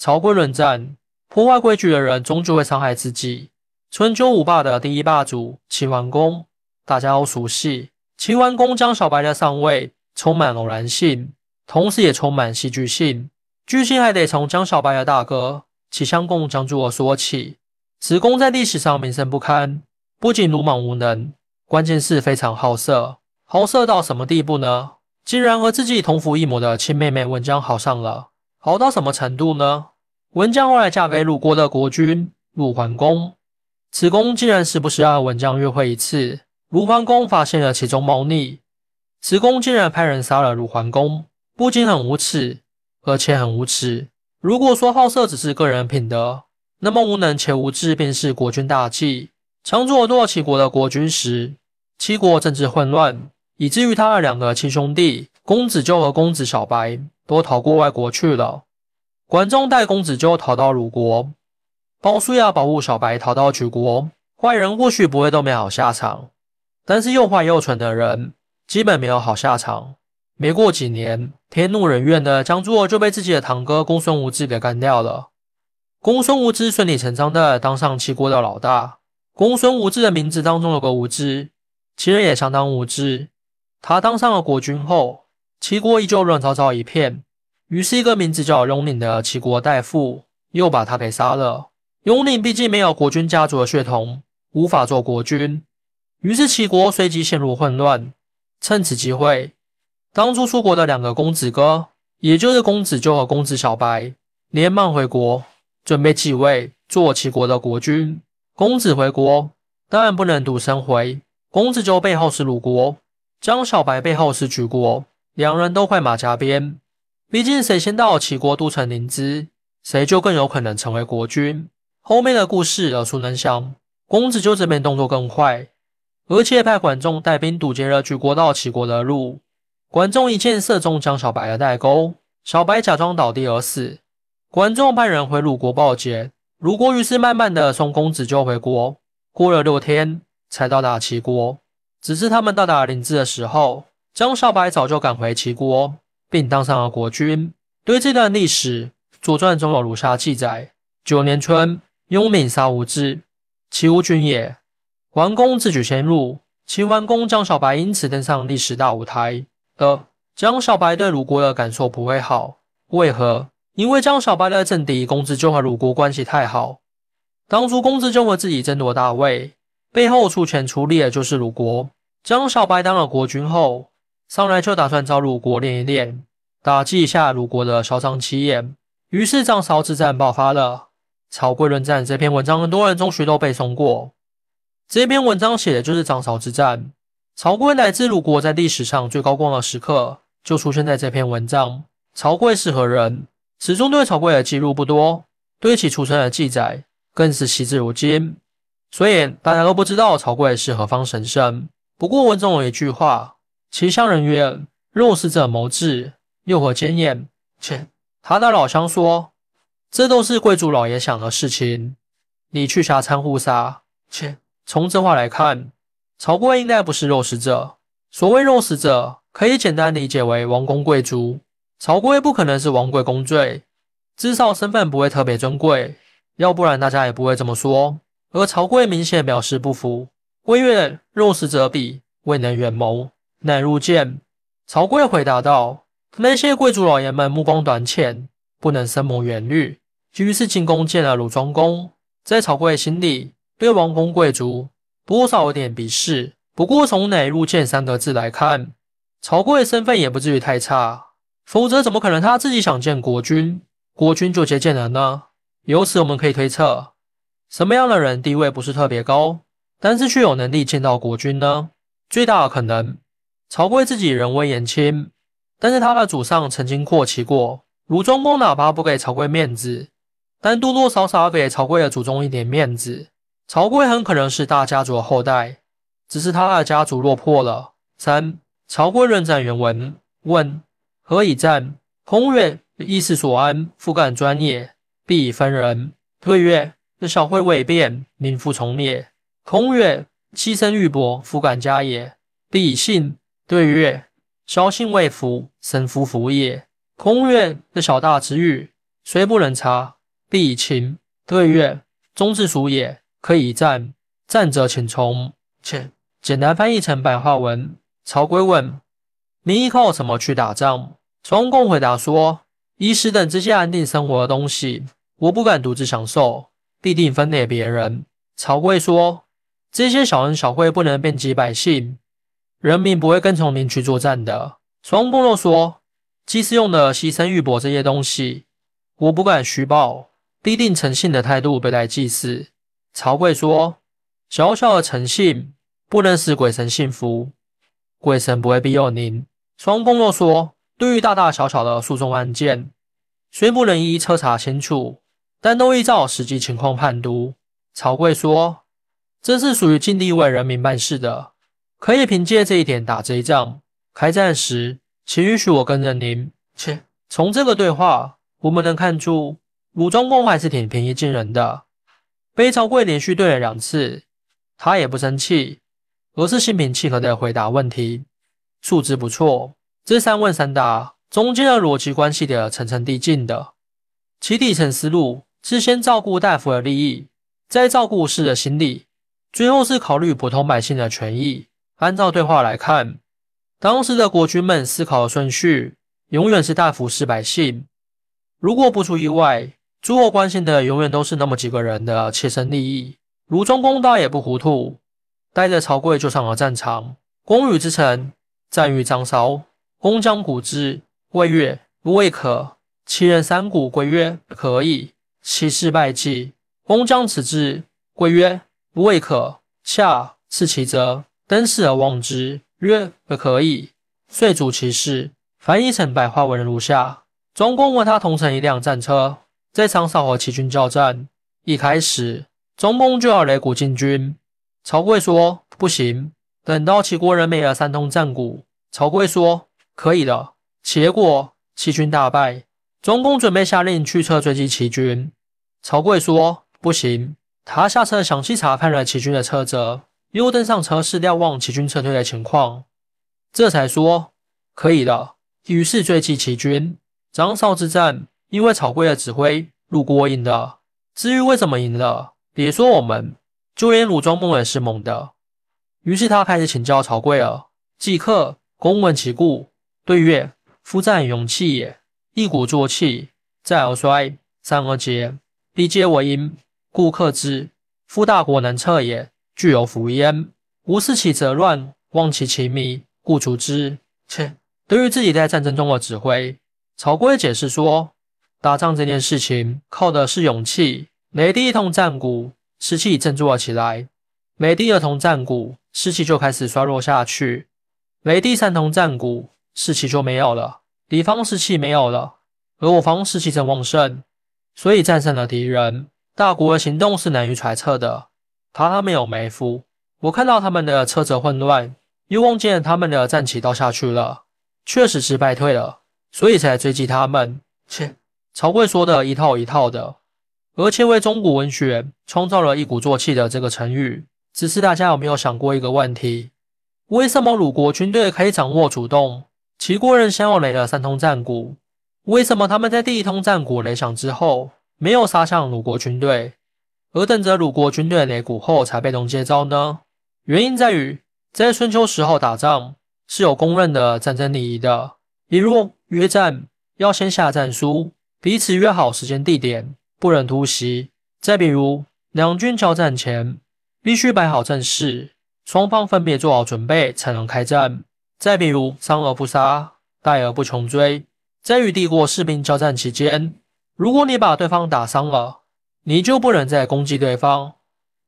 曹刿论战，破坏规矩的人终究会伤害自己。春秋五霸的第一霸主齐桓公，大家都熟悉。齐桓公江小白的上位，充满偶然性，同时也充满戏剧性。剧情还得从江小白的大哥齐襄公江朱儿说起。此公在历史上名声不堪，不仅鲁莽无能，关键是非常好色。好色到什么地步呢？竟然和自己同父异母的亲妹妹文姜好上了。好到什么程度呢？文姜后来嫁给鲁国的国君鲁桓公，此公竟然时不时和文姜约会一次。鲁桓公发现了其中猫腻，此公竟然派人杀了鲁桓公，不仅很无耻，而且很无耻。如果说好色只是个人品德，那么无能且无智便是国君大忌。常做多齐国的国君时，齐国政治混乱，以至于他的两个亲兄弟公子纠和公子小白。都逃过外国去了。管仲带公子纠逃到鲁国，鲍叔牙保护小白逃到莒国。坏人或许不会都没好下场，但是又坏又蠢的人基本没有好下场。没过几年，天怒人怨的江珠儿就被自己的堂哥公孙无知给干掉了。公孙无知顺理成章的当上齐国的老大。公孙无知的名字当中有个无知，其人也相当无知。他当上了国君后。齐国依旧乱糟糟一片，于是一个名字叫雍令的齐国大夫又把他给杀了。雍令毕竟没有国君家族的血统，无法做国君，于是齐国随即陷入混乱。趁此机会，当初出国的两个公子哥，也就是公子纠和公子小白，连忙回国，准备继位做齐国的国君。公子回国，当然不能独身回。公子纠背后是鲁国，江小白背后是莒国。两人都快马加鞭，毕竟谁先到齐国都城临淄，谁就更有可能成为国君。后面的故事耳熟能详，公子纠这边动作更快，而且派管仲带兵堵截了举国到齐国的路。管仲一箭射中江小白的带钩，小白假装倒地而死。管仲派人回鲁国报捷，鲁国于是慢慢的送公子纠回国。过了六天才到达齐国，只是他们到达临淄的时候。江小白早就赶回齐国，并当上了国君。对这段历史，《左传》中有如下记载：九年春，雍敏杀无知，齐无君也。桓公自举先入，齐桓公江小白因此登上历史大舞台。二，江小白对鲁国的感受不会好，为何？因为江小白的政敌公子纠和鲁国关系太好。当初公子纠和自己争夺大位，背后出钱出力的就是鲁国。江小白当了国君后。上来就打算找鲁国练一练，打击一下鲁国的嚣张气焰。于是张韶之战爆发了。曹刿论战这篇文章，很多人中学都背诵过。这篇文章写的就是张韶之战。曹刿乃至鲁国在历史上最高光的时刻，就出现在这篇文章。曹刿是何人？史中对曹刿的记录不多，对其出身的记载更是惜字如金，所以大家都不知道曹刿是何方神圣。不过文中有一句话。其乡人曰：“肉食者谋智，又何奸焉？”切，他的老乡说：“这都是贵族老爷想的事情，你去瞎掺和啥？”切，从这话来看，曹刿应该不是肉食者。所谓肉食者，可以简单理解为王公贵族。曹刿不可能是王贵公罪，至少身份不会特别尊贵，要不然大家也不会这么说。而曹刿明显表示不服，刿曰：“肉食者鄙，未能远谋。”乃入见，曹刿回答道：“那些贵族老爷们目光短浅，不能深谋远虑，于是进宫见了鲁庄公。在曹刿心里，对王公贵族多少有点鄙视。不过从‘乃入见’三个字来看，曹刿身份也不至于太差，否则怎么可能他自己想见国君，国君就接见了呢？由此我们可以推测，什么样的人地位不是特别高，但是却有能力见到国君呢？最大的可能。”曹刿自己人微言轻，但是他的祖上曾经阔齐过。鲁庄公哪怕不给曹刿面子，但多多少少给曹刿的祖宗一点面子。曹刿很可能是大家族的后代，只是他的家族落魄了。三曹刿论战原文：问何以战？空曰：意事所安，复干专业，必以分人。退曰：小惠未变，民复从也。空曰：妻身玉帛，复干家也，必以信。对曰：“小信未服，生夫服也。”空曰：“这小大之欲，虽不能察，必以情。对曰：忠之属也，可以战。战者请从。且简单翻译成白话文。曹刿问：你依靠什么去打仗？庄公回答说：衣食等这些安定生活的东西，我不敢独自享受，必定分给别人。曹刿说：这些小恩小惠不能遍及百姓，人民不会跟从您去作战的。双公若说：祭祀用的牺牲玉帛这些东西，我不敢虚报，必定诚信的态度对待祭祀。曹刿说：小小的诚信不能使鬼神信服，鬼神不会庇佑您。双公若说：对于大大小小的诉讼案件，虽不能一一彻查清楚，但都依照实际情况判读。曹刿说：这是属于尽力为人民办事的，可以凭借这一点打这一仗。开战时，请允许我跟着您。切，从这个对话，我们能看出鲁庄公还是挺平易近人的。被曹刿连续对了两次，他也不生气，而是心平气和地回答问题，素质不错。这三问三答中间的逻辑关系的层层递进的，其底层思路是先照顾大夫的利益，再照顾士的心理，最后是考虑普通百姓的权益。按照对话来看。当时的国君们思考的顺序，永远是大服侍百姓。如果不出意外，诸侯关心的永远都是那么几个人的切身利益。卢庄公倒也不糊涂，带着曹刿就上了战场。公与之臣战于张韶，公将鼓之，谓曰：“未可。”其人三鼓，归曰：“可以。”其事败绩。公将此之，归曰：“不未可。”下次其责，登轼而望之。曰：可以。遂主其事，翻译成白话文如下：庄公问他同乘一辆战车，在长沙和齐军交战。一开始，庄公就要擂鼓进军。曹刿说不行。等到齐国人没了三通战鼓，曹刿说可以了。结果齐军大败。庄公准备下令驱车追击齐军，曹刿说不行。他下车详细查看了齐军的车辙。又登上车，是瞭望齐军撤退的情况，这才说可以了。于是追击齐军。张绍之战，因为曹刿的指挥，鲁国赢了。至于为什么赢了，别说我们，就连鲁庄公也是懵的。于是他开始请教曹刿了。即刻公问其故，对曰：夫战勇气也，一鼓作气，再而衰，三而竭，必皆为因，故克之。夫大国难测也。具有福焉，无事其则乱，忘其其迷，故除之。切，对于自己在战争中的指挥，曹刿解释说，打仗这件事情靠的是勇气。每第一通战鼓，士气振作了起来；每第二通战鼓，士气就开始衰弱下去；每第三通战鼓，士气就没有了。敌方士气没有了，而我方士气正旺盛，所以战胜了敌人。大国的行动是难于揣测的。他他没有埋伏，我看到他们的车辙混乱，又望见他们的战旗倒下去了，确实是败退了，所以才追击他们。切，曹刿说的一套一套的，而且为中古文学创造了一鼓作气的这个成语。只是大家有没有想过一个问题？为什么鲁国军队可以掌握主动？齐国人先后擂了三通战鼓，为什么他们在第一通战鼓擂响之后，没有杀向鲁国军队？而等着鲁国军队擂鼓后才被动接招呢？原因在于，在春秋时候打仗是有公认的战争礼仪的，比如约战要先下战书，彼此约好时间地点，不能突袭；再比如两军交战前必须摆好阵势，双方分别做好准备才能开战；再比如伤而不杀，待而不穷追。在与帝国士兵交战期间，如果你把对方打伤了，你就不能再攻击对方，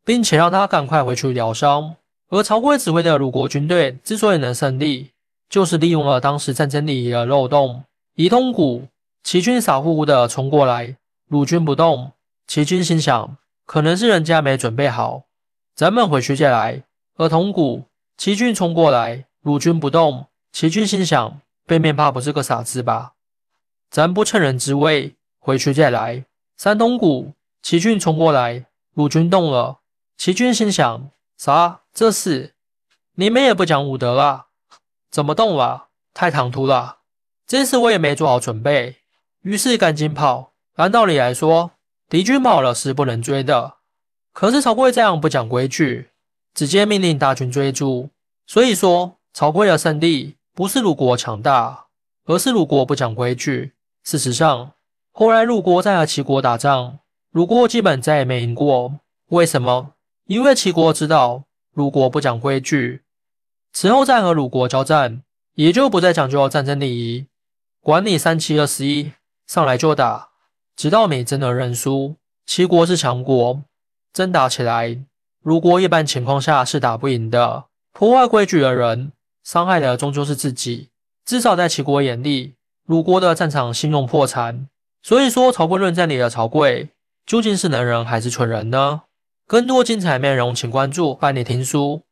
并且让他赶快回去疗伤。而曹刿指挥的鲁国军队之所以能胜利，就是利用了当时战争里的漏洞。一通鼓，齐军傻乎乎的冲过来，鲁军不动。齐军心想，可能是人家没准备好，咱们回去再来。而铜鼓，齐军冲过来，鲁军不动。齐军心想，背面怕不是个傻子吧？咱不趁人之危，回去再来。三通鼓。齐军冲过来，鲁军动了。齐军心想：啥？这是你们也不讲武德啊？怎么动了？太唐突了！这次我也没做好准备，于是赶紧跑。按道理来说，敌军跑了是不能追的。可是曹刿这样不讲规矩，直接命令大军追逐。所以说，曹刿的胜利不是鲁国强大，而是鲁国不讲规矩。事实上，后来鲁国在和齐国打仗，鲁国基本再也没赢过。为什么？因为齐国知道鲁国不讲规矩，此后再和鲁国交战，也就不再讲究战争礼仪，管你三七二十一，上来就打，直到你真的认输。齐国是强国，真打起来，鲁国一般情况下是打不赢的。破坏规矩的人，伤害的终究是自己。至少在齐国眼里，鲁国的战场信用破产。所以说，曹刿论战里的曹刿究竟是能人还是蠢人呢？更多精彩内容，请关注伴你听书。